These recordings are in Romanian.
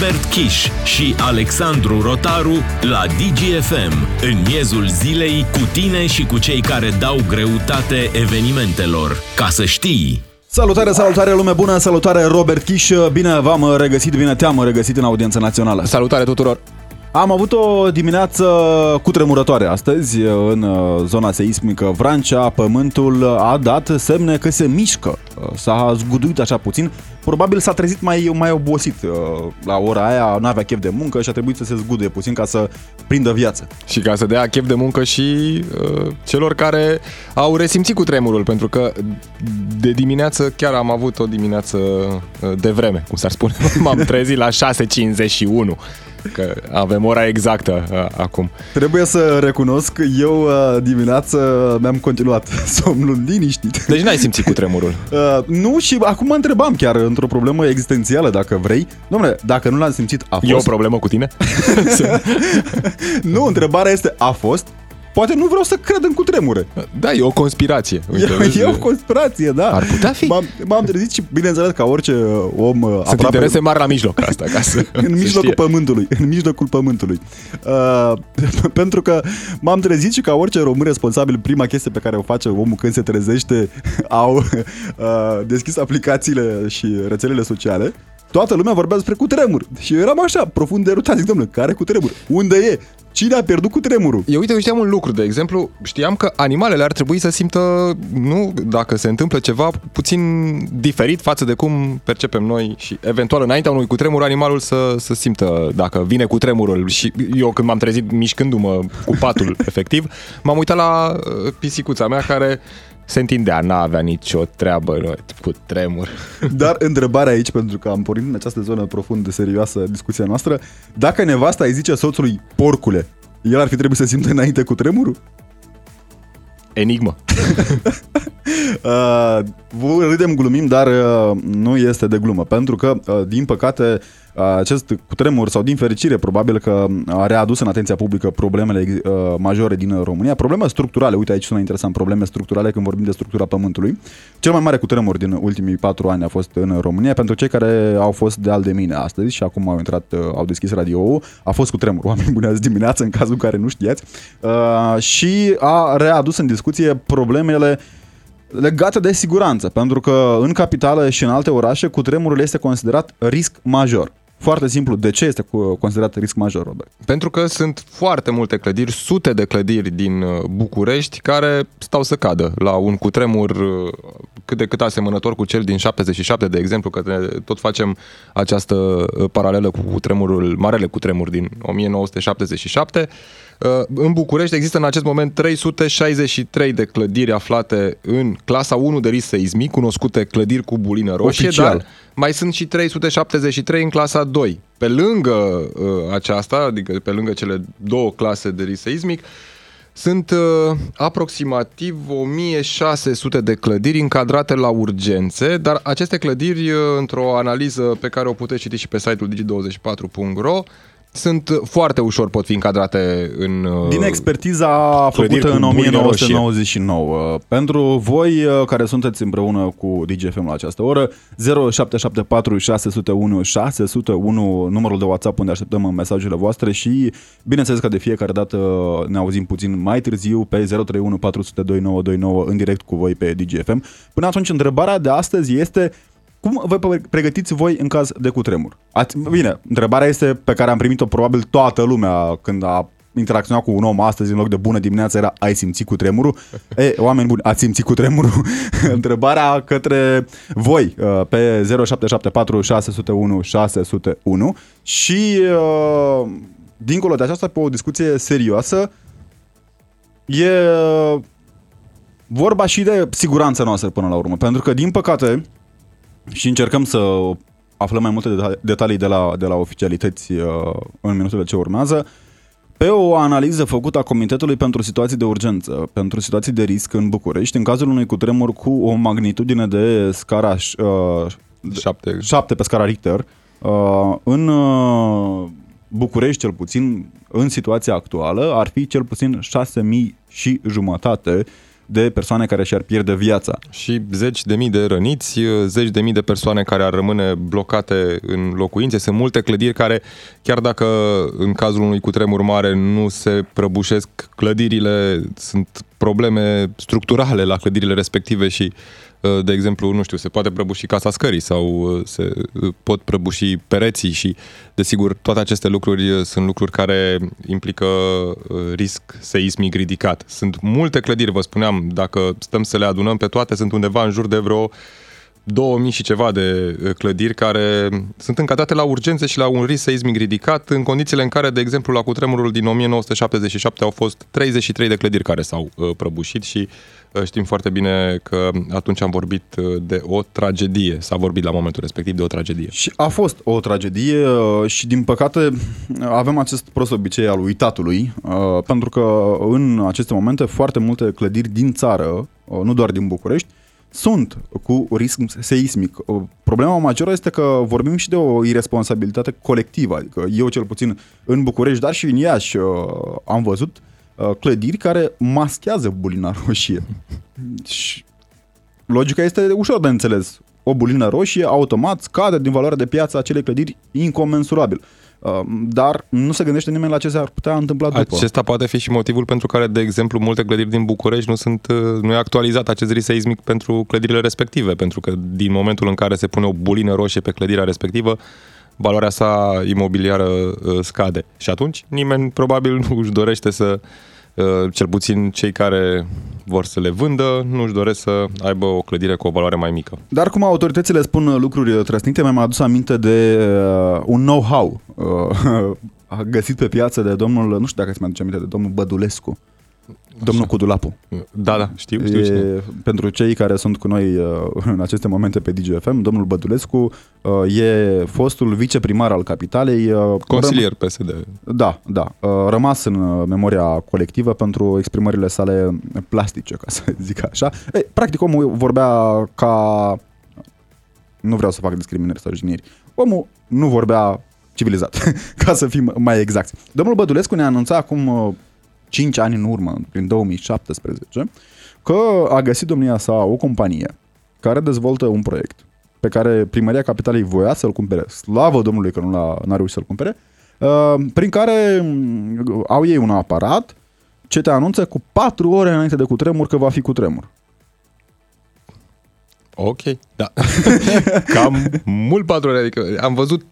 Robert Kiș și Alexandru Rotaru la DGFM, în miezul zilei, cu tine și cu cei care dau greutate evenimentelor. Ca să știi! Salutare, salutare, lume bună, salutare Robert Kiș, bine v-am regăsit, bine te-am regăsit în audiența națională. Salutare tuturor! Am avut o dimineață cu tremurătoare astăzi în uh, zona seismică Vrancea. Pământul a dat semne că se mișcă. Uh, s-a zguduit așa puțin. Probabil s-a trezit mai, mai obosit uh, la ora aia, nu avea chef de muncă și a trebuit să se zguduie puțin ca să prindă viață. Și ca să dea chef de muncă și uh, celor care au resimțit cu tremurul, pentru că de dimineață chiar am avut o dimineață de vreme, cum s-ar spune. M-am trezit la 6.51 că avem ora exactă uh, acum. Trebuie să recunosc că eu uh, dimineață mi-am continuat somnul liniștit. Deci n-ai simțit cu tremurul? Uh, nu și acum mă întrebam chiar într-o problemă existențială, dacă vrei. Dom'le, dacă nu l-am simțit, a fost... E o problemă cu tine? nu, întrebarea este, a fost? Poate nu vreau să cred în cutremure. Da, e o conspirație. Uite, e, e o conspirație, da. Ar putea fi. M-am, m-am trezit și, bineînțeles, ca orice om... Sunt aproape... interese mari la mijloc asta, ca să În mijlocul știe. pământului. În mijlocul pământului. Uh, pentru că m-am trezit și ca orice român responsabil, prima chestie pe care o face omul când se trezește, au uh, deschis aplicațiile și rețelele sociale toată lumea vorbea despre cutremur. Și eu eram așa, profund derutat. Zic, domnule, care cutremur? Unde e? Cine a pierdut cu tremurul? Eu uite, eu știam un lucru, de exemplu, știam că animalele ar trebui să simtă, nu, dacă se întâmplă ceva puțin diferit față de cum percepem noi și eventual înaintea unui cutremur animalul să, să simtă dacă vine cu tremurul și eu când m-am trezit mișcându-mă cu patul efectiv, m-am uitat la uh, pisicuța mea care se întindea, n-avea nicio treabă nu, cu tremur. Dar întrebarea aici, pentru că am pornit în această zonă profund de serioasă discuția noastră, dacă nevasta îi zice soțului porcule, el ar fi trebuit să simtă înainte cu tremurul? Enigmă. uh, râdem, glumim, dar uh, nu este de glumă, pentru că, uh, din păcate, acest cutremur sau din fericire probabil că a readus în atenția publică problemele uh, majore din România, probleme structurale, uite aici sună interesant, probleme structurale când vorbim de structura pământului. Cel mai mare cutremur din ultimii patru ani a fost în România, pentru cei care au fost de al de mine astăzi și acum au intrat, uh, au deschis radio a fost cutremur, oameni buni azi dimineață în cazul în care nu știați, uh, și a readus în discuție problemele legate de siguranță, pentru că în capitală și în alte orașe cutremurul este considerat risc major. Foarte simplu, de ce este considerat risc major, Robert? Pentru că sunt foarte multe clădiri, sute de clădiri din uh, București care stau să cadă la un cutremur uh, cât de cât asemănător cu cel din 77, de exemplu, că tot facem această uh, paralelă cu cutremurul, marele cutremur din 1977. Uh, în București există în acest moment 363 de clădiri aflate în clasa 1 de risc seismic, cunoscute clădiri cu bulină roșie, Oficial. dar mai sunt și 373 în clasa 2. Pe lângă uh, aceasta, adică pe lângă cele două clase de risc seismic, sunt uh, aproximativ 1600 de clădiri încadrate la urgențe, dar aceste clădiri, uh, într-o analiză pe care o puteți citi și pe site-ul digi24.ro, sunt foarte ușor pot fi încadrate în uh, Din expertiza făcută în 1999. Roșie. Pentru voi uh, care sunteți împreună cu DGFM la această oră, 0774 601 601 numărul de WhatsApp unde așteptăm mesajele voastre și bineînțeles că de fiecare dată ne auzim puțin mai târziu pe 031 400 2929 în direct cu voi pe DGFM. Până atunci întrebarea de astăzi este cum vă pregătiți voi în caz de cutremur? Ați, bine, întrebarea este pe care am primit-o probabil toată lumea când a interacționat cu un om astăzi în loc de bună dimineață era ai simțit cu tremurul? E, oameni buni, ați simțit cu tremurul? Întrebarea către voi uh, pe 0774 601 601 și uh, dincolo de aceasta pe o discuție serioasă e uh, vorba și de siguranța noastră până la urmă, pentru că din păcate și încercăm să aflăm mai multe detalii de la, de la oficialități uh, în minutele ce urmează. Pe o analiză făcută a Comitetului pentru Situații de Urgență, pentru situații de risc în București, în cazul unui cutremur cu o magnitudine de scara uh, 7. 7 pe scara Richter, uh, în uh, București cel puțin, în situația actuală, ar fi cel puțin 6.000 și jumătate de persoane care și-ar pierde viața. Și zeci de mii de răniți, zeci de mii de persoane care ar rămâne blocate în locuințe. Sunt multe clădiri care, chiar dacă în cazul unui cutremur mare nu se prăbușesc clădirile, sunt probleme structurale la clădirile respective și Uh, de exemplu, nu știu, se poate prăbuși casa scării sau uh, se uh, pot prăbuși pereții și, desigur, toate aceste lucruri sunt lucruri care implică risc seismic ridicat. Sunt multe clădiri, vă spuneam, dacă stăm să le adunăm pe toate, sunt undeva în jur de vreo 2000 și ceva de clădiri care sunt încadrate la urgențe și la un risc seismic ridicat, în condițiile în care, de exemplu, la cutremurul din 1977 au fost 33 de clădiri care s-au prăbușit și Uh, știm foarte bine că atunci am vorbit uh, de o tragedie. S-a vorbit la momentul respectiv de o tragedie. Și a fost o tragedie uh, și din păcate avem acest prost obicei al uitatului, pentru că în aceste momente foarte multe clădiri din țară, nu doar din București, sunt cu risc seismic. Problema majoră este că vorbim și de o irresponsabilitate colectivă. Adică eu cel puțin în București, dar și în Iași am văzut Uh, clădiri care maschează bulina roșie. Și logica este ușor de înțeles. O bulină roșie automat scade din valoarea de piață a acelei clădiri incomensurabil. Uh, dar nu se gândește nimeni la ce s-ar putea întâmpla după. Acesta poate fi și motivul pentru care, de exemplu, multe clădiri din București nu sunt uh, nu e actualizat acest risc seismic pentru clădirile respective, pentru că din momentul în care se pune o bulină roșie pe clădirea respectivă, valoarea sa imobiliară scade. Și atunci nimeni probabil nu își dorește să Uh, cel puțin cei care vor să le vândă nu își doresc să aibă o clădire cu o valoare mai mică. Dar cum autoritățile spun lucruri trăsnite, mi-am adus aminte de uh, un know-how uh, găsit pe piață de domnul, nu știu dacă ți mi-aduce aminte, de domnul Bădulescu. Domnul Așa. Cudulapu. Da, da, știu. știu, știu. E, pentru cei care sunt cu noi uh, în aceste momente pe DGFM, domnul Bădulescu uh, e fostul viceprimar al capitalei. Uh, Consilier răm- PSD. Da, da. Rămas în memoria colectivă pentru exprimările sale plastice, ca să zic așa. Ei, practic omul vorbea ca... Nu vreau să fac discriminări sau jigniri. Omul nu vorbea civilizat, ca să fim mai exacti. Domnul Bădulescu ne anunța acum 5 ani în urmă, prin 2017, că a găsit domnia sa o companie care dezvoltă un proiect pe care Primăria Capitalei voia să-l cumpere. Slavă Domnului că nu l-a, n-a reușit să-l cumpere. Uh, prin care mm, au ei un aparat ce te anunță cu 4 ore înainte de cutremur că va fi cutremur. Ok, da. Cam mult 4 ore, adică am văzut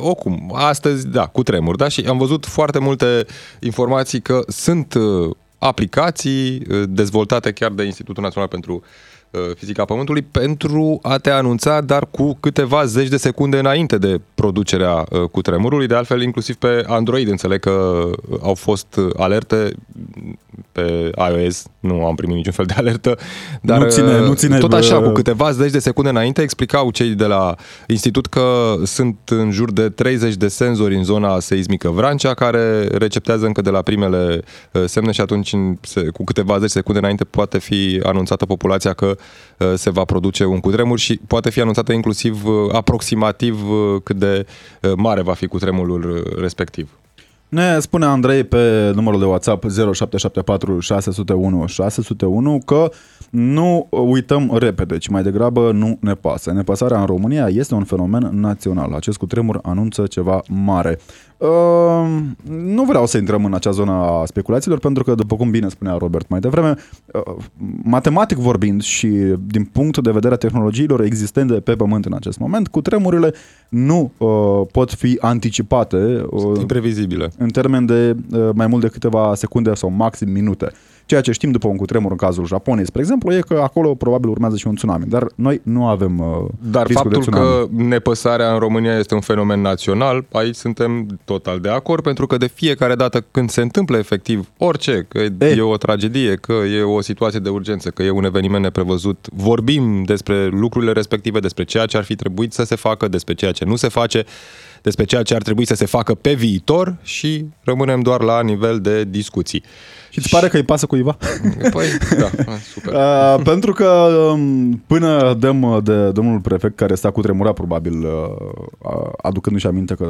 oricum, astăzi, da, cu tremur, da, și am văzut foarte multe informații că sunt uh, aplicații uh, dezvoltate chiar de Institutul Național pentru uh, Fizica Pământului pentru a te anunța, dar cu câteva zeci de secunde înainte de producerea cutremurului. De altfel, inclusiv pe Android, înțeleg că au fost alerte pe iOS nu am primit niciun fel de alertă, dar nu ține, nu ține tot așa, cu câteva zeci de secunde înainte, explicau cei de la institut că sunt în jur de 30 de senzori în zona seismică Vrancea, care receptează încă de la primele uh, semne și atunci, cu câteva zeci secunde înainte, poate fi anunțată populația că uh, se va produce un cutremur și poate fi anunțată inclusiv uh, aproximativ cât de mare va fi cutremurul respectiv. Ne spune Andrei pe numărul de WhatsApp 0774 601 601 că nu uităm repede, ci mai degrabă nu ne pasă. Nepăsarea în România este un fenomen național. Acest cutremur anunță ceva mare. Uh, nu vreau să intrăm în acea zonă a speculațiilor, pentru că, după cum bine spunea Robert mai devreme, uh, matematic vorbind și din punctul de vedere a tehnologiilor existente pe Pământ în acest moment, cu tremurile nu uh, pot fi anticipate. Uh, imprevizibile. În termen de uh, mai mult de câteva secunde sau maxim minute. Ceea ce știm după un cutremur în cazul Japoniei, spre exemplu, e că acolo probabil urmează și un tsunami, dar noi nu avem uh, Dar faptul că nepăsarea în România este un fenomen național, aici suntem total de acord, pentru că de fiecare dată când se întâmplă efectiv orice, că e, e o tragedie, că e o situație de urgență, că e un eveniment neprevăzut, vorbim despre lucrurile respective, despre ceea ce ar fi trebuit să se facă, despre ceea ce nu se face, despre ceea ce ar trebui să se facă pe viitor și rămânem doar la nivel de discuții. Și îți pare că îi pasă cuiva? Păi, da, super. Uh, pentru că um, până dăm de domnul prefect care s-a cutremurat probabil uh, aducându-și aminte că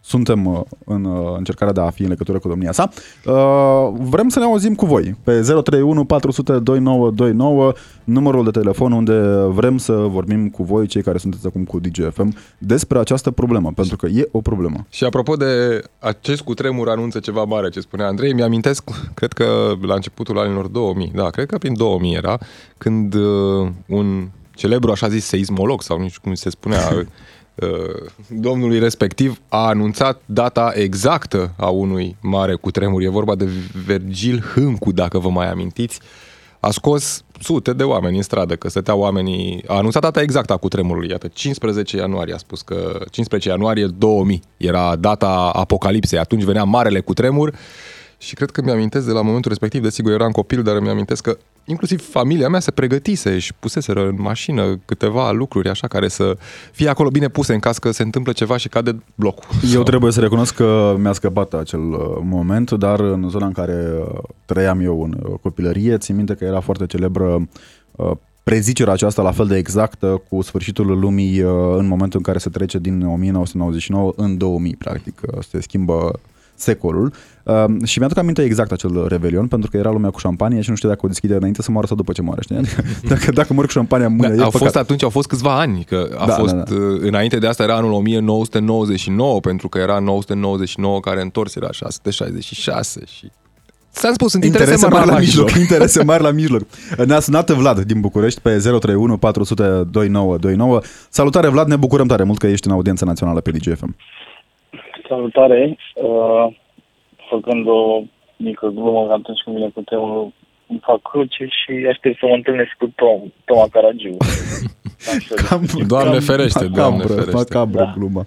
suntem uh, în uh, încercarea de a fi în legătură cu domnia sa. Vrem să ne auzim cu voi pe 031 400 2929, numărul de telefon unde vrem să vorbim cu voi, cei care sunteți acum cu DGFM, despre această problemă, pentru că e o problemă. Și apropo de acest cutremur anunță ceva mare ce spunea Andrei, mi-amintesc, cred că la începutul anilor 2000, da, cred că prin 2000 era, când un celebru, așa zis, seismolog sau nu știu cum se spunea, uh, domnului respectiv a anunțat data exactă a unui mare cutremur. E vorba de Virgil Hâncu, dacă vă mai amintiți. A scos sute de oameni în stradă, că stăteau oamenii... A anunțat data exactă a cutremurului, iată, 15 ianuarie, a spus că 15 ianuarie 2000 era data apocalipsei, atunci venea marele cutremur și cred că mi-amintesc de la momentul respectiv, desigur eram copil, dar mi-amintesc că inclusiv familia mea se pregătise și puseseră în mașină câteva lucruri așa care să fie acolo bine puse în caz că se întâmplă ceva și cade blocul. Eu sau... trebuie să recunosc că mi-a scăpat acel uh, moment, dar în zona în care uh, trăiam eu în uh, copilărie, țin minte că era foarte celebră prezicerea aceasta la fel de exactă cu sfârșitul lumii în momentul în care se trece din 1999 în 2000, practic. Se schimbă secolul. Uh, și mi-aduc aminte exact acel revelion, pentru că era lumea cu șampanie și nu știu dacă o deschide înainte să moară sau după ce moare, știi? dacă, dacă mor cu șampania în mână, da, au fost atunci, au fost câțiva ani, că a da, fost, da, da. Uh, înainte de asta era anul 1999, pentru că era 999 care întors era 666 și S-a spus, sunt interese, interese mari, mari la mijloc. mijloc. interese mari la mijloc. Ne-a sunat Vlad din București pe 031 400 2929. Salutare Vlad, ne bucurăm tare mult că ești în audiența națională pe DGFM. Salutare! Uh, făcând o mică glumă atunci când vine cu temul, îmi fac cruce și aștept să mă întâlnesc cu Tom, Toma Caragiu. cam, doamne ferește, doamne ferește. Macabră da. gluma.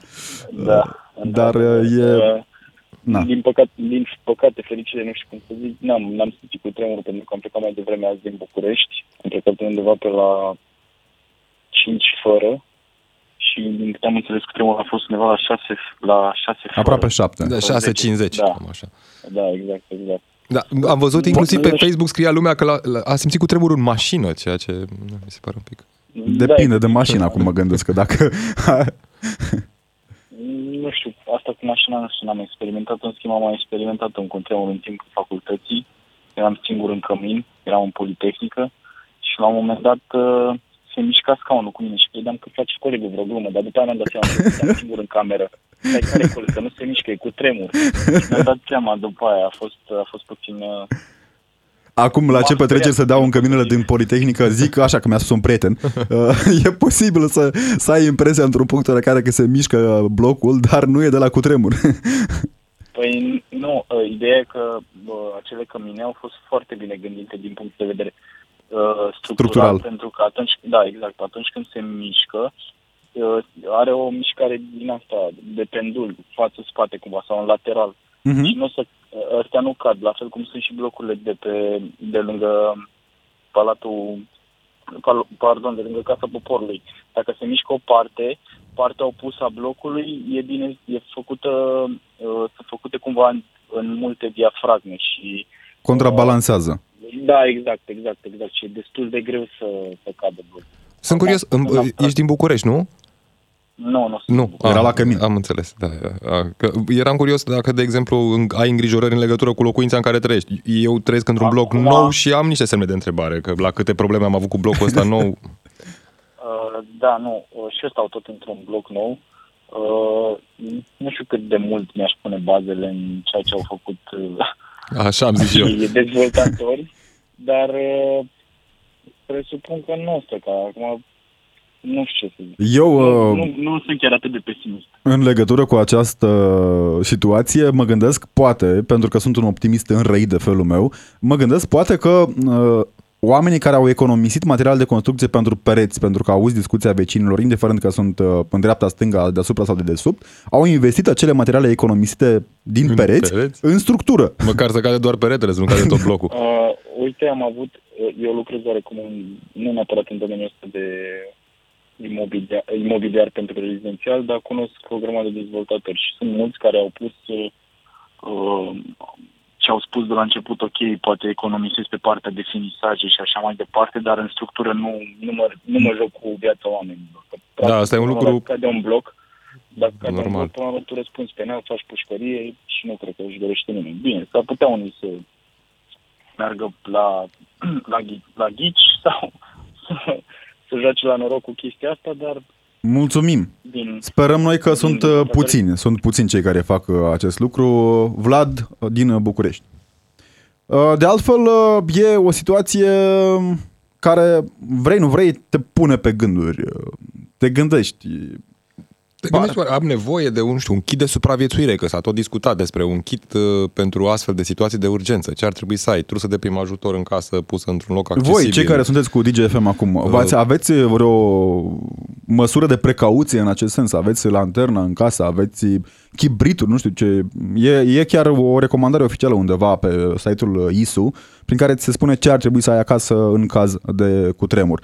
Da. Dar uh, e... Uh, Na. Din, păcate, din păcate, fericire, nu știu cum să zic, n-am, n-am simțit cu tremur pentru că am plecat mai devreme azi din București. Am plecat undeva pe la 5 fără și din câte am înțeles că tremurul a fost undeva la 6 la 6 Aproape 7. De 6.50, da. cam așa. Da, exact, exact. Da, am văzut inclusiv pe Facebook scria lumea că la, la, a simțit cu tremurul în mașină, ceea ce mi se pare un pic. Depinde da, de mașina, acum mă gândesc că dacă... nu știu, asta cu mașina nu știu, n-am experimentat, în schimb am mai experimentat un cutremur în timpul facultății, eram singur în cămin, eram în Politehnică și la un moment dat uh, se mișca scaunul cu mine și credeam că face colegul vreo glumă, dar după aia mi-am dat seama că stăteam singur în cameră. Stai care coleg, că nu se mișcă, e cu tremur. Și mi-am dat seama după aia, a fost, a fost puțin... Uh, Acum, la ce petreceri să dau în căminele din Politehnică, zic așa că mi-a spus un prieten, uh, e posibil să, să ai impresia într-un punct în care că se mișcă blocul, dar nu e de la cutremur. Păi nu, uh, ideea e că bă, acele cămine au fost foarte bine gândite din punct de vedere uh, structural, structural, pentru că atunci, da, exact, atunci când se mișcă, uh, are o mișcare din asta, de pendul, față-spate cumva, sau în lateral. Uh-huh. Și nu să, uh, ăstea nu cad, la fel cum sunt și blocurile de pe, de lângă Palatul, pardon, de lângă Casa Poporului. Dacă se mișcă o parte, partea opusă a blocului e bine, e făcută, uh, sunt făcute cumva în, în multe diafragme și... Contrabalansează. Da, exact, exact, exact. Și e destul de greu să, să cadă blocul. Sunt curios, da, ești din București, nu? Nu, nu. Nu, era ah, la Cămin. Am înțeles, da. Că eram curios dacă, de exemplu, ai îngrijorări în legătură cu locuința în care trăiești. Eu trăiesc într-un Acum, bloc nou și am niște semne de întrebare, că la câte probleme am avut cu blocul ăsta nou. uh, da, nu, uh, și eu stau tot într-un bloc nou. Uh, nu știu cât de mult mi-aș pune bazele în ceea ce au făcut uh, Așa am zis eu. dezvoltatori, dar uh, presupun că nu o ca acum nu știu ce să zic. Eu, nu, uh, nu, nu sunt chiar atât de pesimist. În legătură cu această situație, mă gândesc, poate, pentru că sunt un optimist înrăit de felul meu, mă gândesc, poate că uh, oamenii care au economisit material de construcție pentru pereți, pentru că auzi discuția vecinilor, indiferent că sunt uh, în dreapta, stânga, deasupra sau de desubt, au investit acele materiale economisite din în pereți, pereți în structură. Măcar să cade doar peretele, să nu cade tot blocul. Uh, uite, am avut, uh, eu lucrez oarecum, nu neapărat în domeniul ăsta de imobiliar, imobiliar pentru rezidențial, dar cunosc o grămadă de dezvoltatori și sunt mulți care au pus uh, ce au spus de la început, ok, poate economisesc pe partea de finisaje și așa mai departe, dar în structură nu, nu, mă, nu mă joc cu viața oamenilor. da, asta e un lucru... de un bloc, Dacă Normal. până la tu răspunzi penal, faci pușcărie și nu cred că își dorește nimeni. Bine, s-ar putea unii să meargă la, la, la ghici sau să, să joace la noroc cu chestia asta, dar Mulțumim. Din, Sperăm noi că sunt uh, puțini, sunt puțini cei care fac uh, acest lucru. Vlad uh, din București. De altfel, e o situație care, vrei, nu vrei, te pune pe gânduri. Te gândești. Te gândești, am nevoie de un, știu, un kit de supraviețuire, că s-a tot discutat despre un kit uh, pentru astfel de situații de urgență. Ce ar trebui să ai? Trusă de prim ajutor în casă pusă într-un loc accesibil. Voi, cei care sunteți cu DGFM acum, uh, aveți vreo măsură de precauție în acest sens? Aveți lanternă în casă? Aveți chibrituri? Nu știu ce... E, e chiar o recomandare oficială undeva pe site-ul ISU prin care ți se spune ce ar trebui să ai acasă în caz de cutremur.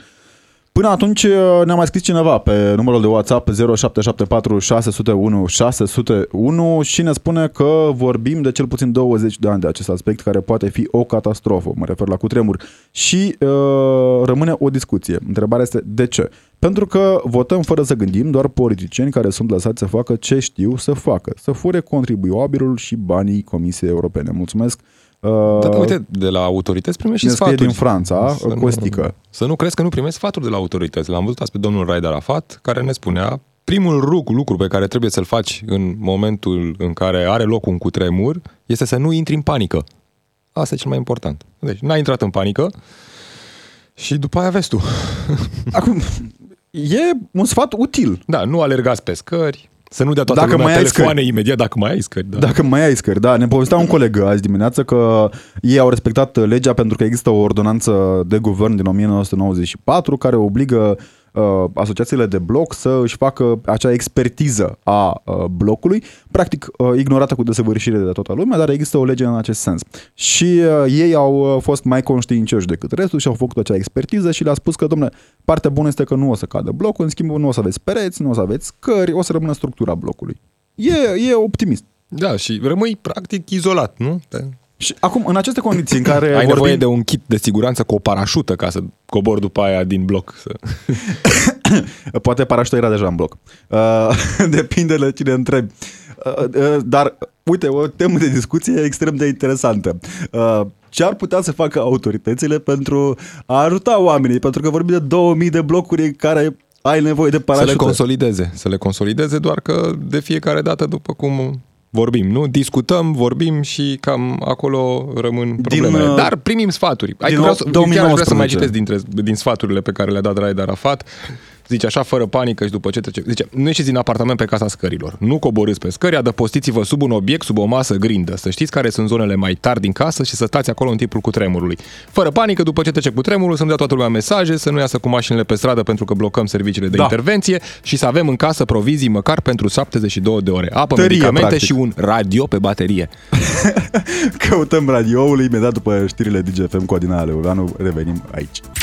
Până atunci uh, ne-a mai scris cineva pe numărul de WhatsApp 0774 601 601 și ne spune că vorbim de cel puțin 20 de ani de acest aspect care poate fi o catastrofă, mă refer la cutremur. Și uh, rămâne o discuție. Întrebarea este de ce? Pentru că votăm fără să gândim doar politicieni care sunt lăsați să facă ce știu să facă, să fure contribuabilul și banii Comisiei Europene. Mulțumesc! Uh, da, uite, de la autorități primești și sfaturi. din Franța, să Costică. Nu, să nu crezi că nu primești sfaturi de la autorități. L-am văzut azi pe domnul Raed Arafat, care ne spunea primul lucru pe care trebuie să-l faci în momentul în care are loc un cutremur este să nu intri în panică. Asta e cel mai important. Deci, n-ai intrat în panică și după aia vezi tu. Acum, e un sfat util. Da, nu alergați pe scări, să nu dea toată dacă lumea mai telefoane scări. imediat dacă mai ai scări. Da. Dacă mai ai scări, da. Ne povestea un coleg azi dimineață că ei au respectat legea pentru că există o ordonanță de guvern din 1994 care obligă uh, asociațiile de bloc să își facă acea expertiză a uh, blocului, practic uh, ignorată cu desăvârșire de toată lumea, dar există o lege în acest sens. Și uh, ei au uh, fost mai conștiincioși decât restul și au făcut acea expertiză și le-a spus că, domnule, partea bună este că nu o să cadă blocul, în schimb nu o să aveți pereți, nu o să aveți cări, o să rămână structura blocului. E, e optimist. Da, și rămâi practic izolat, nu? Și acum, în aceste condiții în care Ai vorbim... nevoie de un kit de siguranță cu o parașută ca să cobor după aia din bloc. Să... Poate parașuta era deja în bloc. Uh, depinde de cine întrebi. Uh, uh, dar, uite, o temă de discuție extrem de interesantă. Uh, ce ar putea să facă autoritățile pentru a ajuta oamenii? Pentru că vorbim de 2000 de blocuri care ai nevoie de parașută. Să le consolideze. Să le consolideze, doar că de fiecare dată, după cum vorbim, nu? Discutăm, vorbim și cam acolo rămân problemele. Din, uh, Dar primim sfaturi. Adică vreau, să, chiar vreau să mai citesc dintre, din sfaturile pe care le-a dat Raed Arafat. Zice așa, fără panică și după ce trece. Zice, nu ieșiți din apartament pe casa scărilor. Nu coborâți pe scări, adăpostiți-vă sub un obiect, sub o masă grindă. Să știți care sunt zonele mai tari din casă și să stați acolo în timpul cutremurului. Fără panică, după ce trece cutremurul, să-mi dea toată lumea mesaje, să nu iasă cu mașinile pe stradă pentru că blocăm serviciile de da. intervenție și să avem în casă provizii măcar pentru 72 de ore. Apă, Tărie, medicamente practic. și un radio pe baterie. Căutăm radioul imediat după știrile DGFM cu Adina Leoveanu. Revenim aici.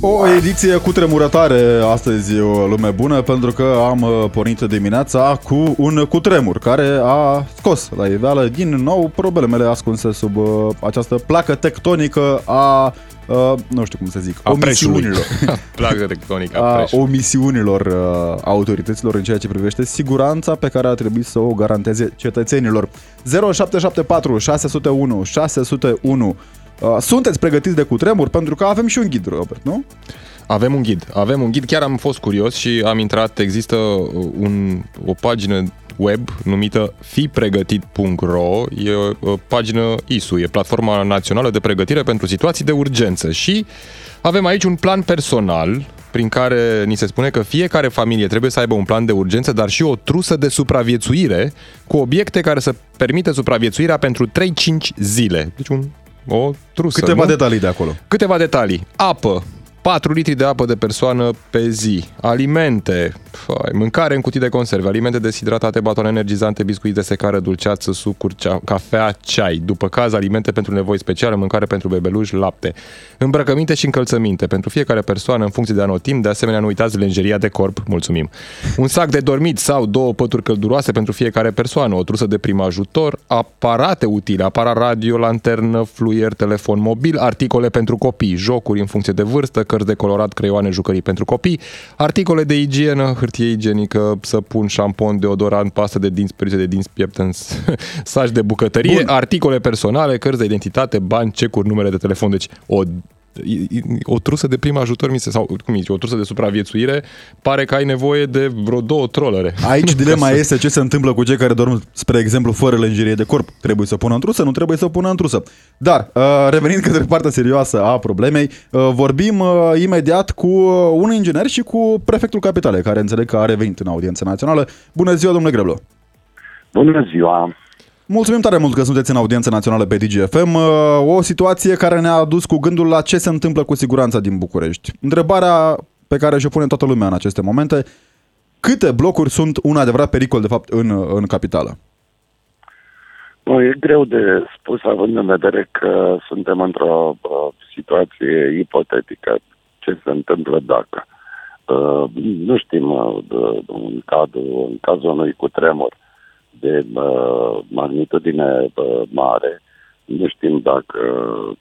O ediție cu tremurătare astăzi, o lume bună, pentru că am uh, pornit dimineața cu un cutremur care a scos la iveală din nou problemele ascunse sub uh, această placă tectonică a Uh, nu știu cum să zic, a omisiunilor. Plagă tectonică a, a omisiunilor uh, autorităților în ceea ce privește siguranța pe care a trebuit să o garanteze cetățenilor. 0774 601 601 uh, Sunteți pregătiți de cutremur? Pentru că avem și un ghid, Robert, nu? Avem un ghid, avem un ghid, chiar am fost curios și am intrat, există un, o pagină web numită fipregătit.ro, e o pagină ISU, e platforma națională de pregătire pentru situații de urgență și avem aici un plan personal prin care ni se spune că fiecare familie trebuie să aibă un plan de urgență, dar și o trusă de supraviețuire cu obiecte care să permită supraviețuirea pentru 3-5 zile. Deci un, o trusă. Câteva nu? detalii de acolo. Câteva detalii. Apă, 4 litri de apă de persoană pe zi, alimente, Fai, mâncare în cutii de conserve, alimente deshidratate, batoane energizante, biscuiți de secare, dulceață, sucuri, cea, cafea, ceai. După caz, alimente pentru nevoi speciale, mâncare pentru bebeluși, lapte. Îmbrăcăminte și încălțăminte pentru fiecare persoană în funcție de anotimp. De asemenea, nu uitați lenjeria de corp, mulțumim. Un sac de dormit sau două pături călduroase pentru fiecare persoană, o trusă de prim ajutor, aparate utile, aparat radio, lanternă, fluier, telefon mobil, articole pentru copii, jocuri în funcție de vârstă, cărți de colorat, creioane, jucării pentru copii, articole de igienă, hârtie igienică, săpun, șampon, deodorant, pastă de dinți, periuțe de dinți, pieptens, saci de bucătărie, Bun. articole personale, cărți de identitate, bani, cecuri, numere de telefon. Deci o o trusă de prim ajutor, mi se, sau cum zice, o trusă de supraviețuire, pare că ai nevoie de vreo două trolere. Aici dilema să... este ce se întâmplă cu cei care dorm, spre exemplu, fără lenjerie de corp. Trebuie să pună în trusă, nu trebuie să pună în trusă. Dar, uh, revenind către partea serioasă a problemei, uh, vorbim uh, imediat cu un inginer și cu prefectul capitale, care înțeleg că a revenit în audiență națională. Bună ziua, domnule Greblo! Bună ziua! Mulțumim tare mult că sunteți în audiență națională pe DGFM. Uh, o situație care ne-a adus cu gândul la ce se întâmplă cu siguranța din București. Întrebarea pe care și-o pune toată lumea în aceste momente, câte blocuri sunt un adevărat pericol, de fapt, în, în capitală? Nu, e greu de spus, având în vedere că suntem într-o uh, situație ipotetică. Ce se întâmplă dacă? Uh, nu știm, uh, în, cadru, în cazul unui cutremur, de uh, magnitudine uh, mare. Nu știm dacă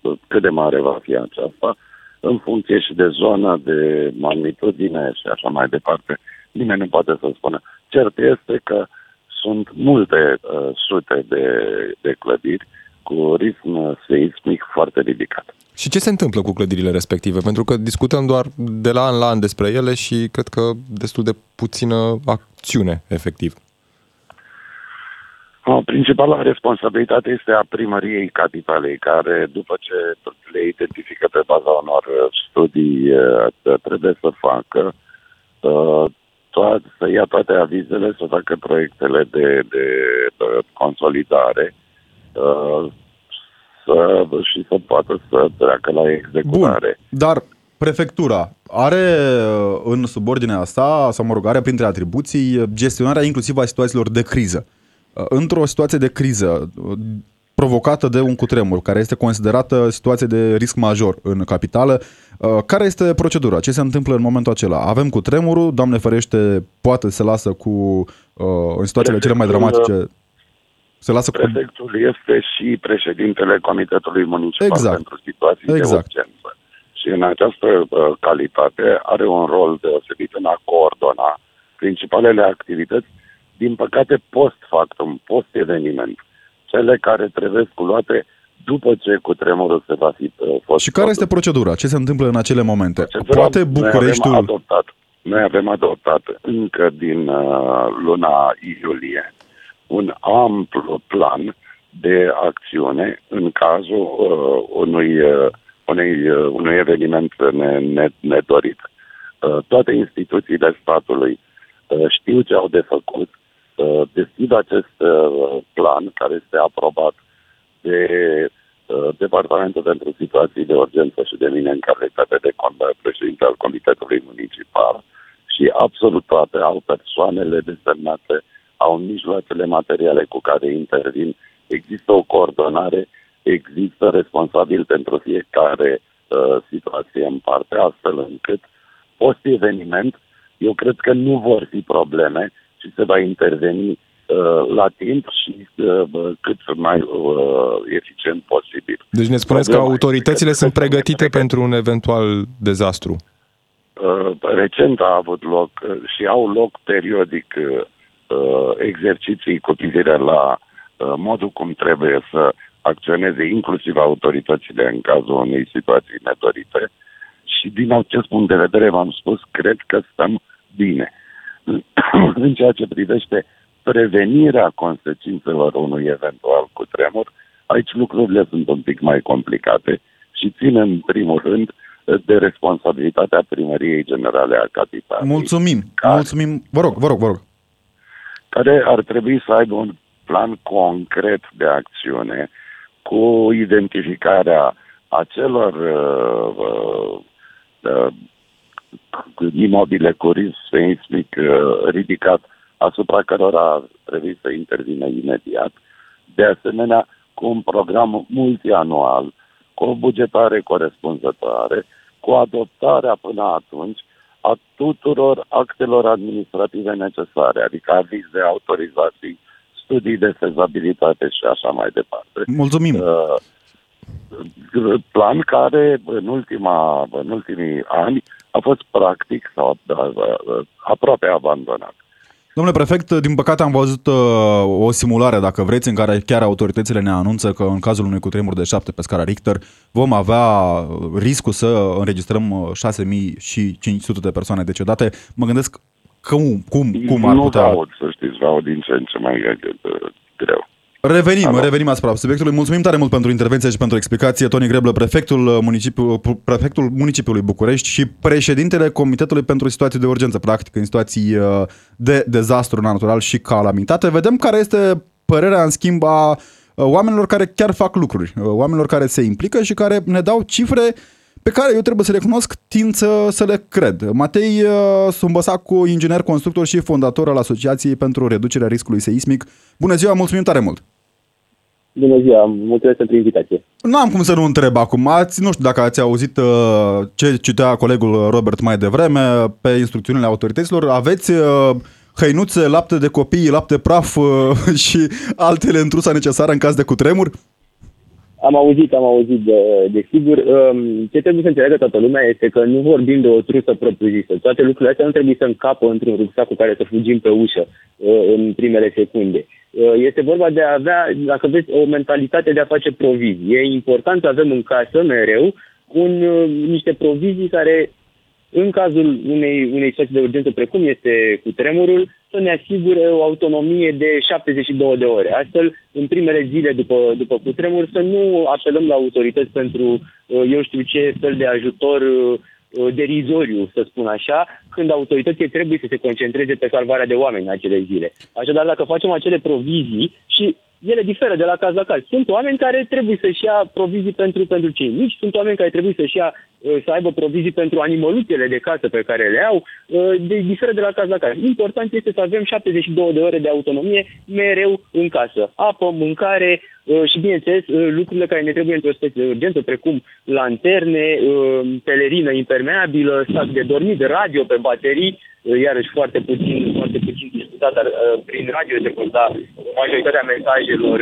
uh, cât de mare va fi aceasta, în funcție și de zona, de magnitudine și așa mai departe. Nimeni nu poate să spună. Cert este că sunt multe uh, sute de, de clădiri cu risc seismic foarte ridicat. Și ce se întâmplă cu clădirile respective? Pentru că discutăm doar de la an la an despre ele și cred că destul de puțină acțiune, efectiv. Principala responsabilitate este a primăriei capitalei, care după ce le identifică pe baza unor studii trebuie să facă, toate, să ia toate avizele, să facă proiectele de, de, de consolidare să, și să poată să treacă la executare. Bun, dar prefectura are în subordinea sa, sau mă rog, are printre atribuții gestionarea inclusiv a situațiilor de criză. Uh, într-o situație de criză uh, provocată de un cutremur, care este considerată situație de risc major în capitală, uh, care este procedura? Ce se întâmplă în momentul acela? Avem cutremurul, Doamne ferește, poate se lasă cu, în situațiile cele mai dramatice, se lasă Prefectul cu... este și președintele Comitetului Municipal exact. pentru situații exact. de urgență. Și în această calitate are un rol deosebit în a coordona principalele activități din păcate, post-factum, post-eveniment, cele care trebuie luate după ce cu tremurul se va fi uh, fost. Și care este procedura? Ce se întâmplă în acele momente? Procedura Poate Bucureștiul... Noi avem adoptat, noi avem adoptat încă din uh, luna iulie un amplu plan de acțiune în cazul uh, unui, uh, unui, uh, unui eveniment nedorit. Uh, toate instituțiile statului uh, știu ce au de făcut, deschid acest uh, plan care este aprobat de uh, Departamentul pentru Situații de Urgență și de mine în calitate de președinte al Comitetului Municipal și absolut toate au persoanele desemnate, au mijloacele materiale cu care intervin, există o coordonare, există responsabil pentru fiecare uh, situație în parte, astfel încât post-eveniment, eu cred că nu vor fi probleme, și se va interveni uh, la timp și uh, cât mai uh, eficient posibil. Deci ne spuneți că autoritățile sunt pregătite pentru un eventual dezastru. Uh, recent a avut loc uh, și au loc periodic uh, exerciții cu privire la uh, modul cum trebuie să acționeze inclusiv autoritățile în cazul unei situații nedorite și din acest punct de vedere v-am spus, cred că stăm bine. În ceea ce privește prevenirea consecințelor unui eventual cutremur, aici lucrurile sunt un pic mai complicate și țin în primul rând de responsabilitatea primăriei generale a capitalei. Mulțumim, care, mulțumim. Vă rog, vă rog, vă rog. Care ar trebui să aibă un plan concret de acțiune cu identificarea acelor uh, uh, imobile cu risc seismic uh, ridicat asupra cărora trebuie să intervină imediat. De asemenea, cu un program multianual, cu o bugetare corespunzătoare, cu adoptarea până atunci a tuturor actelor administrative necesare, adică avize, autorizații, studii de fezabilitate și așa mai departe. Mulțumim! Uh, plan care în, ultima, în ultimii ani a fost practic sau aproape abandonat. Domnule prefect, din păcate am văzut uh, o simulare, dacă vreți, în care chiar autoritățile ne anunță că în cazul unui cutremur de 7 pe scara Richter vom avea riscul să înregistrăm 6500 uh, de persoane decedate. Mă gândesc cum, cum, cum ar putea... Nu aud, să știți, vreau din ce în ce mai greu. Revenim, Alo. revenim asupra subiectului. Mulțumim tare mult pentru intervenție și pentru explicație. Toni Greblă, prefectul, uh, municipiu, prefectul municipiului București și președintele Comitetului pentru Situații de Urgență, practic în situații uh, de dezastru natural și calamitate. Vedem care este părerea, în schimb, a uh, oamenilor care chiar fac lucruri, oamenilor care se implică și care ne dau cifre pe care eu trebuie să le cunosc, tind să, să le cred. Matei Sumbăsacu, inginer constructor și fondator al Asociației pentru Reducerea Riscului Seismic. Bună ziua, mulțumim tare mult! Bună ziua, mulțumesc pentru invitație. Nu am cum să nu întreb acum. Ați, nu știu dacă ați auzit uh, ce citea colegul Robert mai devreme pe instrucțiunile autorităților. Aveți uh, hăinuțe, lapte de copii, lapte praf uh, și altele întrusa necesară în caz de cutremur? Am auzit, am auzit de, de sigur. Um, ce trebuie să înțeleagă toată lumea este că nu vorbim de o trusă propriu-zisă. Toate lucrurile astea nu trebuie să încapă într-un rucsac cu care să fugim pe ușă în primele secunde. Uh, este vorba de a avea, dacă vreți, o mentalitate de a face provizii. E important să avem în casă mereu un, uh, niște provizii care, în cazul unei, unei situații de urgență precum este cu tremurul, să ne asigure o autonomie de 72 de ore. Astfel, în primele zile după, după cutremur, să nu apelăm la autorități pentru, uh, eu știu ce fel de ajutor Uh, derizoriu, să spun așa, când autoritățile trebuie să se concentreze pe salvarea de oameni în acele zile. Așadar, dacă facem acele provizii și ele diferă de la caz la caz. Sunt oameni care trebuie să-și ia provizii pentru, pentru cei mici, sunt oameni care trebuie să-și ia, uh, să aibă provizii pentru animăluțele de casă pe care le au, uh, de, diferă de la caz la caz. Important este să avem 72 de ore de autonomie mereu în casă. Apă, mâncare uh, și, bineînțeles, lucrurile care ne trebuie într-o situație de urgență, precum lanterne, pelerină impermeabilă, sac de dormit, radio pe baterii, iarăși foarte puțin, foarte puțin discutat, dar prin radio se pot da majoritatea mesajelor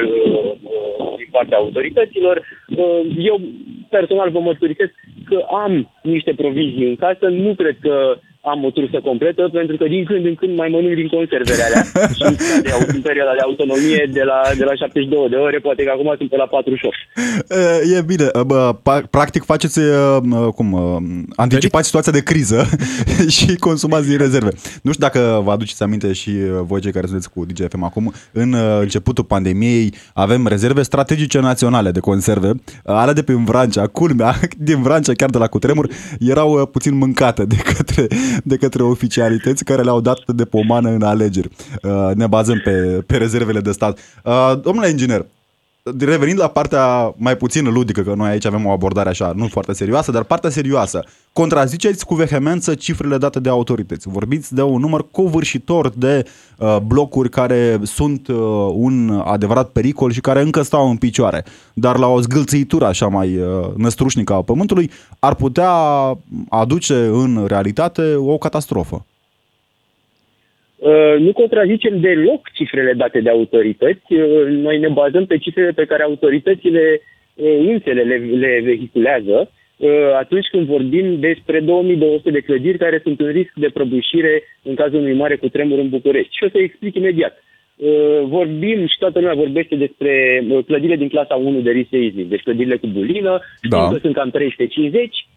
din partea autorităților. Eu personal vă mărturisesc că am niște provizii în casă, nu cred că am o trusă completă, pentru că din când în când mai mănânc din conservele alea și în, în perioada de autonomie de la, de la 72 de ore, poate că acum sunt pe la 48. E bine, bă, practic faceți, cum, anticipați situația de criză și consumați din rezerve. Nu știu dacă vă aduceți aminte și voi cei care sunteți cu DGFM acum, în începutul pandemiei avem rezerve strategice naționale de conserve, alea de pe Vrancea, culmea, din Vrancea, chiar de la cutremur, erau puțin mâncate de către de către oficialități care le-au dat de pomană în alegeri. Uh, ne bazăm pe, pe rezervele de stat. Uh, domnule inginer, revenind la partea mai puțin ludică, că noi aici avem o abordare așa, nu foarte serioasă, dar partea serioasă, contraziceți cu vehemență cifrele date de autorități. Vorbiți de un număr covârșitor de uh, blocuri care sunt uh, un adevărat pericol și care încă stau în picioare, dar la o zgâlțitură așa mai uh, năstrușnică a pământului ar putea aduce în realitate o catastrofă. Uh, nu contrazicem deloc cifrele date de autorități. Uh, noi ne bazăm pe cifrele pe care autoritățile uh, însele le, le vehiculează atunci când vorbim despre 2200 de clădiri care sunt în risc de prăbușire în cazul unui mare cutremur în București. Și o să explic imediat. Vorbim și toată lumea vorbește despre clădirile din clasa 1 de risc seismic, deci clădirile cu bulină, da. că sunt cam 350,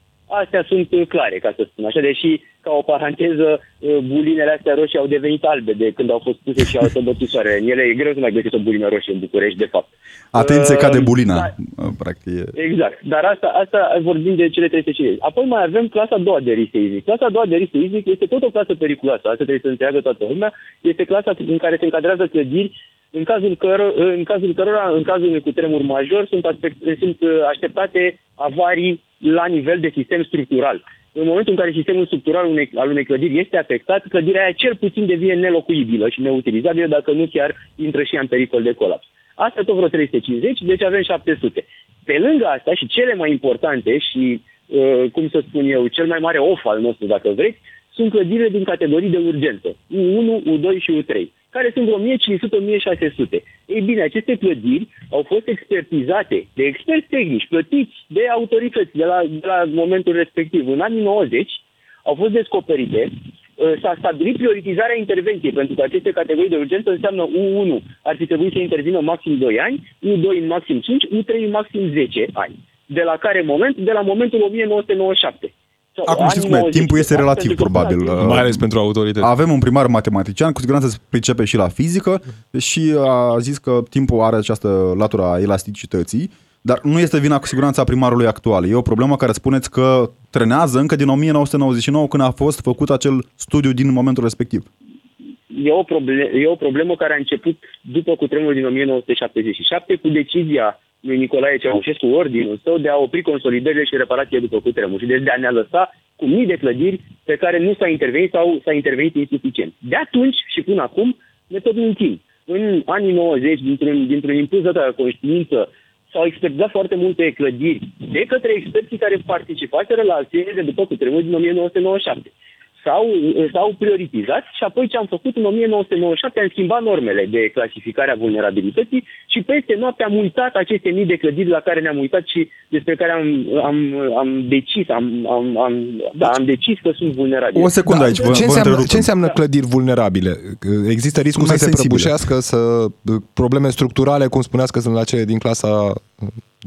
Astea sunt uh, clare, ca să spun așa, deși, ca o paranteză, uh, bulinele astea roșii au devenit albe de când au fost puse și au bătut soare. În ele e greu să mai găsiți o bulină roșie în București, de fapt. Atenție, uh, cade bulina, da, practic. Exact, dar asta, asta vorbim de cele 350. Apoi mai avem clasa a doua de risc seismic. Clasa a doua de risc seismic este tot o clasă periculoasă, asta trebuie să înțeleagă toată lumea. Este clasa în care se încadrează clădiri în cazul, căro- în cazul cărora, în cazul unui cutremur major, sunt, aspect, sunt așteptate avarii la nivel de sistem structural. în momentul în care sistemul structural unei, al unei clădiri este afectat, clădirea aia cel puțin devine nelocuibilă și neutilizabilă, dacă nu chiar intră și în pericol de colaps. Asta tot vreo 350, deci avem 700. Pe lângă asta și cele mai importante și, uh, cum să spun eu, cel mai mare of al nostru, dacă vreți, sunt clădirile din categorii de urgență, U1, U2 și U3, care sunt vreo 1500-1600. Ei bine, aceste clădiri au fost expertizate de experți tehnici, plătiți de autorități de la, de la momentul respectiv. În anii 90 au fost descoperite uh, s-a stabilit prioritizarea intervenției, pentru că aceste categorii de urgență înseamnă U1 ar fi trebuit să intervină maxim 2 ani, U2 în maxim 5, U3 în maxim 10 ani. De la care moment? De la momentul 1997. Acum știți cum e, timpul este relativ, probabil. Mai ales pentru autorități. Avem un primar matematician, cu siguranță se pricepe și la fizică și a zis că timpul are această latură a elasticității, dar nu este vina cu siguranță a primarului actual. E o problemă care spuneți că trenează încă din 1999 când a fost făcut acel studiu din momentul respectiv. E o, problemă, e o problemă care a început după cutremurul din 1977 cu decizia lui Nicolae Ceaușescu ordinul său de a opri consolidările și reparație după cutremur și deci de a ne lăsa cu mii de clădiri pe care nu s-a intervenit sau s-a intervenit insuficient. De atunci și până acum ne tot mintim. În anii 90, dintr-un, dintr-un impuls de conștiință, s-au expertizat foarte multe clădiri de către experții care participaseră la acțiunile de după cutremur din 1997 s-au, s-au prioritizat și apoi ce am făcut în 1997 am schimbat normele de clasificare a vulnerabilității și peste noapte am uitat aceste mii de clădiri la care ne-am uitat și despre care am, am, am decis, am, am, am, da, am decis că sunt vulnerabile. O secundă da, aici, vă, ce, înseamnă, ce înseamnă clădiri vulnerabile? Există riscul să se prăbușească, să probleme structurale, cum spuneați că sunt la cele din clasa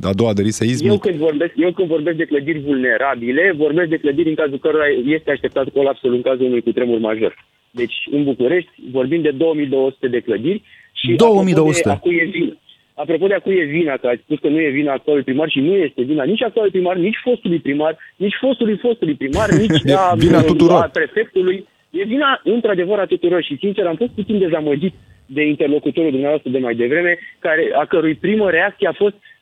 a doua de risc seismic? Eu când, vorbesc, eu când vorbesc de clădiri vulnerabile, vorbesc de clădiri în cazul cărora este așteptat colapsul în cazul unui cutremur major. Deci, în București, vorbim de 2200 de clădiri și 2200. Apropo de, e vina, apropo de a cui e vina, că ați spus că nu e vina actualului primar și nu este vina nici actualului primar, nici fostului primar, nici fostului fostului primar, nici a, vina tuturor. a prefectului. E vina, într-adevăr, a tuturor și, sincer, am fost puțin dezamăgit de interlocutorul dumneavoastră de mai devreme, care, a cărui primă reacție a fost Uh,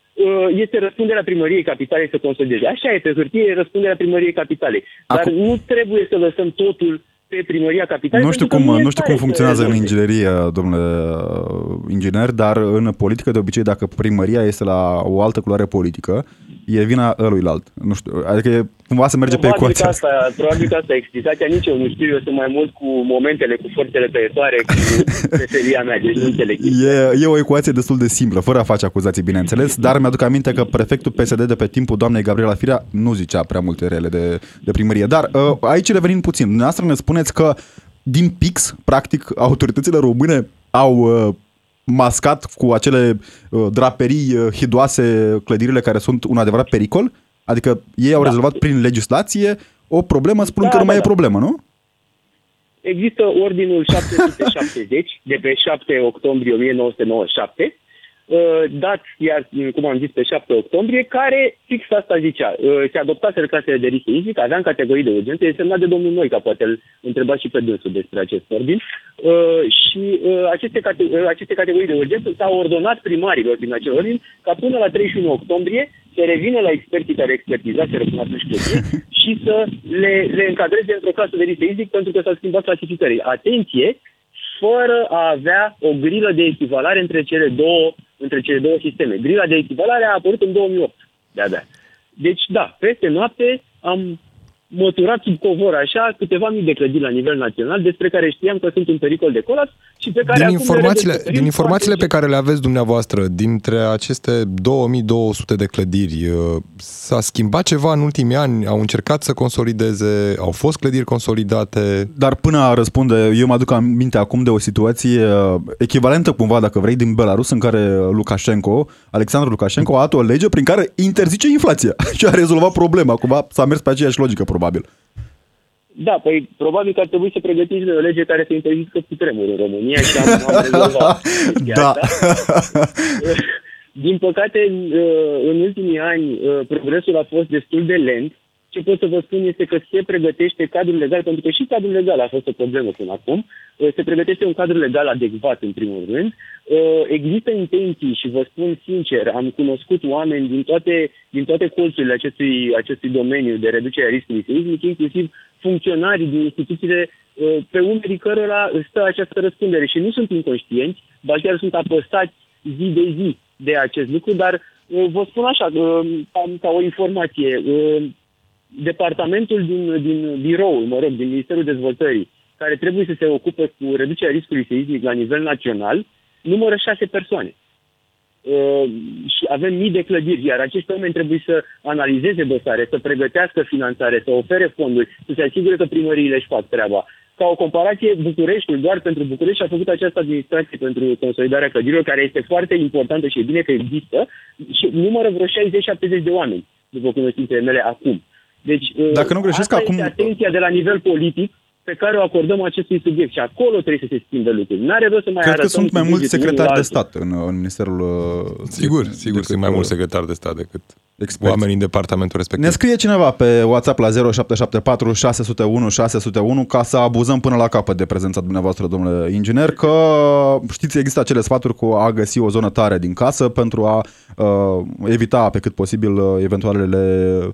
este răspunderea primăriei capitalei să consolideze. Așa e, pe hârtie e răspunderea primăriei capitalei. Dar Acum... nu trebuie să lăsăm totul pe primăria capitalei. Nu știu cum, nu știu cum funcționează în inginerie, domnule uh, inginer, dar în politică de obicei dacă primăria este la o altă culoare politică, e vina ăluilalt. Nu știu, adică e, cumva să merge probabil pe ecuația asta. Probabil că asta e explicația, nici eu nu știu, eu sunt mai mult cu momentele, cu forțele tăietoare, cu meseria mea, deci nu înțeleg. E, e o ecuație destul de simplă, fără a face acuzații, bineînțeles, dar mi-aduc aminte că prefectul PSD de pe timpul doamnei Gabriela Firea nu zicea prea multe rele de, de primărie. Dar uh, aici revenim puțin. Dumneavoastră ne spuneți că din pix, practic, autoritățile române au uh, mascat cu acele uh, draperii uh, hidoase clădirile care sunt un adevărat pericol? Adică ei au da. rezolvat prin legislație o problemă, spun da, că nu da, mai da. e problemă, nu? Există ordinul 770 de pe 7 octombrie 1997, Uh, dat, iar, cum am zis, pe 7 octombrie, care fix asta zicea. Uh, se adoptase clasele de risc fizic, aveam categorii de urgență, este semnat de domnul Noica, poate îl întreba și pe dânsul despre acest ordin. Uh, și aceste, cate- aceste categorii de urgență s-au ordonat primarilor din acel ordin ca până la 31 octombrie să revină la experții care expertizaseră până atunci clădiri și să le, le încadreze într-o clasă de risc fizic pentru că s-a schimbat clasificării. Atenție, fără a avea o grilă de echivalare între cele două, între cele două sisteme. Grila de echivalare a apărut în 2008, de-abia. Deci, da, peste noapte am măturat sub covor așa câteva mii de clădiri la nivel național despre care știam că sunt un pericol de colaps și pe care din informațiile, din informațiile pe care le aveți dumneavoastră, dintre aceste 2200 de clădiri, uh, s-a schimbat ceva în ultimii ani? Au încercat să consolideze? Au fost clădiri consolidate? Dar până a răspunde, eu mă aduc aminte acum de o situație uh, echivalentă cumva, dacă vrei, din Belarus, în care Lukashenko, Alexandru Lukashenko, a dat o lege prin care interzice inflația și a rezolvat problema. Cumva s-a mers pe aceeași logică, probabil. Da, păi probabil că ar trebui să pregătiți o lege care să interzică cu tremur în România și am, am rezolvat. Da. Din păcate, în ultimii ani, progresul a fost destul de lent ce pot să vă spun este că se pregătește cadrul legal, pentru că și cadrul legal a fost o problemă până acum, uh, se pregătește un cadru legal adecvat în primul rând. Uh, există intenții și vă spun sincer, am cunoscut oameni din toate, din toate colțurile acestui, acestui domeniu de reducere a riscului seismic, inclusiv funcționarii din instituțiile uh, pe umerii cărora stă această răspundere și nu sunt inconștienți, ba chiar sunt apăsați zi de zi de acest lucru, dar vă spun așa, ca, ca o informație, departamentul din, din birou, mă rog, din Ministerul Dezvoltării, care trebuie să se ocupe cu reducerea riscului seismic la nivel național, numără șase persoane. Uh, și avem mii de clădiri, iar acești oameni trebuie să analizeze dosare, să pregătească finanțare, să ofere fonduri, să se asigure că primăriile își fac treaba. Ca o comparație, Bucureștiul, doar pentru București, a făcut această administrație pentru consolidarea clădirilor, care este foarte importantă și e bine că există, și numără vreo 60-70 de oameni, după cunoștințele mele, acum. Deci, Dacă nu greșesc, asta acum... este atenția de la nivel politic pe care o acordăm acestui subiect și acolo trebuie să se schimbe lucrurile. N-are rost să mai Cred că sunt mai mulți secretari de stat în, în Ministerul... Uh, sigur, sigur, sunt mai mulți secretari de stat decât experți. oamenii în departamentul respectiv. Ne scrie cineva pe WhatsApp la 0774 601 601 ca să abuzăm până la capăt de prezența dumneavoastră, domnule inginer, că știți, există acele sfaturi cu a găsi o zonă tare din casă pentru a uh, evita pe cât posibil uh, eventualele Uh,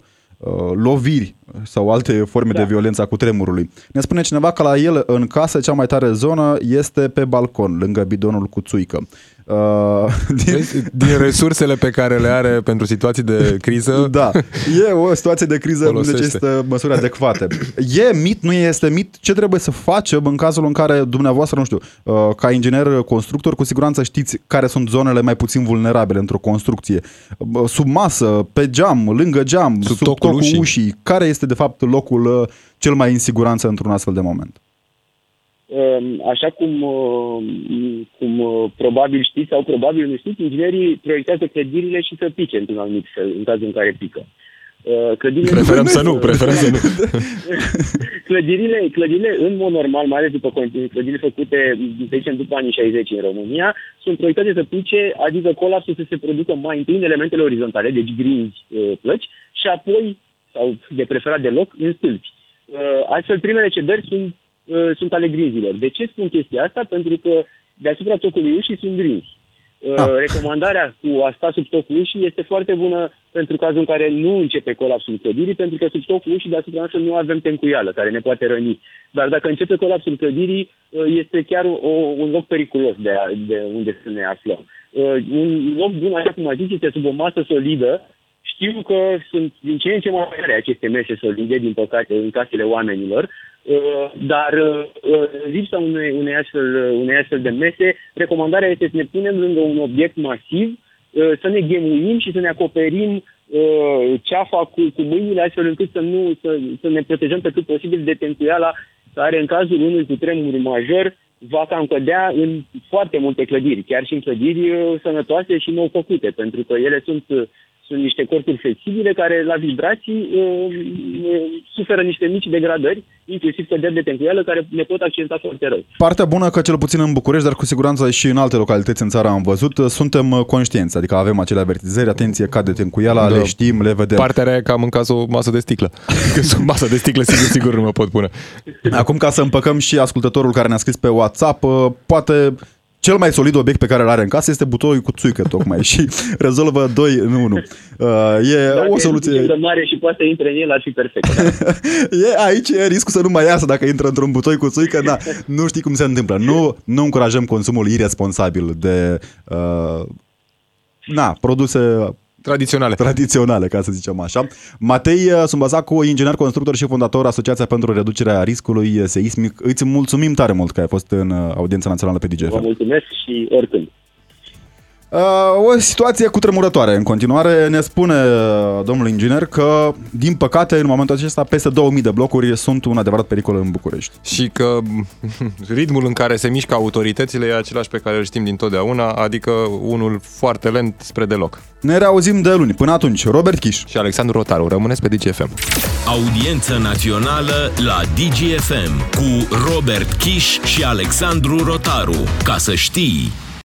loviri sau alte forme da. de violență a cutremurului. Ne spune cineva că la el în casă cea mai tare zonă este pe balcon, lângă bidonul cu țuică. Uh, din... din resursele pe care le are pentru situații de criză. Da, e o situație de criză folosește. necesită măsuri adecvate. E mit, nu este mit? Ce trebuie să facem în cazul în care dumneavoastră, nu știu, uh, ca inginer constructor, cu siguranță știți care sunt zonele mai puțin vulnerabile într-o construcție. Uh, sub masă, pe geam, lângă geam, sub, sub tocul, tocul ușii. ușii. Care este de fapt locul uh, cel mai în siguranță într-un astfel de moment? Ehm, așa cum, ehm, cum uh, probabil știți sau probabil nu știți, inginerii proiectează clădirile și să pice într-un anumit fel, în cazul în care pică. Uh, clădirile preferăm să nu, preferăm să nu. clădirile, clădirile, în mod normal, mai ales după clădirile făcute, să zicem, după anii 60 în România, sunt proiectate să pice, adică colapsul să se producă mai întâi în elementele orizontale, deci grinzi, uh, plăci, și apoi, sau de preferat deloc, în stâlpi. Astfel, primele cedări sunt uh, sunt ale grinzilor. De ce spun chestia asta? Pentru că deasupra tocului ușii sunt grinzi. Uh, ah. Recomandarea cu a sta sub tocul ușii este foarte bună pentru cazul în care nu începe colapsul clădirii, pentru că sub tocul ușii deasupra noastră nu avem tencuială care ne poate răni. Dar dacă începe colapsul clădirii, uh, este chiar o, un loc periculos de, a, de unde să ne aflăm. Uh, un loc bun, așa cum a zis, este sub o masă solidă, știu că sunt din ce în ce mai mari aceste mese solide, din păcate, în casele oamenilor, Uh, dar uh, în lipsa unei, unei, astfel, unei astfel de mese, recomandarea este să ne punem lângă un obiect masiv, uh, să ne ghemuim și să ne acoperim ceafa cu, cu mâinile astfel încât să, nu, să, să ne protejăm pe cât posibil de tencuiala care în cazul unui cutremur major va cam cădea în foarte multe clădiri, chiar și în clădiri sănătoase și nou făcute, pentru că ele sunt sunt niște corpuri flexibile care la vibrații uh, uh, suferă niște mici degradări, inclusiv căderi de tencuială, care ne pot accenta foarte rău. Partea bună că cel puțin în București, dar cu siguranță și în alte localități în țară am văzut, suntem uh, conștienți, adică avem acele avertizări, atenție, cade tencuiala, da. le știm, le vedem. Partea rea e că am în caz o masă de sticlă. Că sunt masă de sticlă, sigur, sigur nu mă pot pune. Acum ca să împăcăm și ascultătorul care ne-a scris pe WhatsApp, poate cel mai solid obiect pe care îl are în casă este butoiul cu țuică tocmai și rezolvă 2 în 1. Uh, e Dacă o soluție... de mare și poate să intre în el, ar fi perfect. e, aici e riscul să nu mai iasă dacă intră într-un butoi cu țuică, da, nu știi cum se întâmplă. Nu, nu încurajăm consumul irresponsabil de uh, na, produse Tradiționale. Tradiționale, ca să zicem așa. Matei uh, Sumbazacu, inginer constructor și fondator Asociația pentru Reducerea Riscului Seismic. Îți mulțumim tare mult că ai fost în uh, audiența națională pe DGF. Vă mulțumesc și oricând. Uh, o situație cutremurătoare în continuare. Ne spune uh, domnul inginer că, din păcate, în momentul acesta, peste 2000 de blocuri sunt un adevărat pericol în București. Și că ritmul în care se mișcă autoritățile e același pe care îl știm din totdeauna, adică unul foarte lent spre deloc. Ne reauzim de luni. Până atunci, Robert Kiș și Alexandru Rotaru. Rămâneți pe DGFM. Audiență națională la DGFM cu Robert Kiș și Alexandru Rotaru. Ca să știi...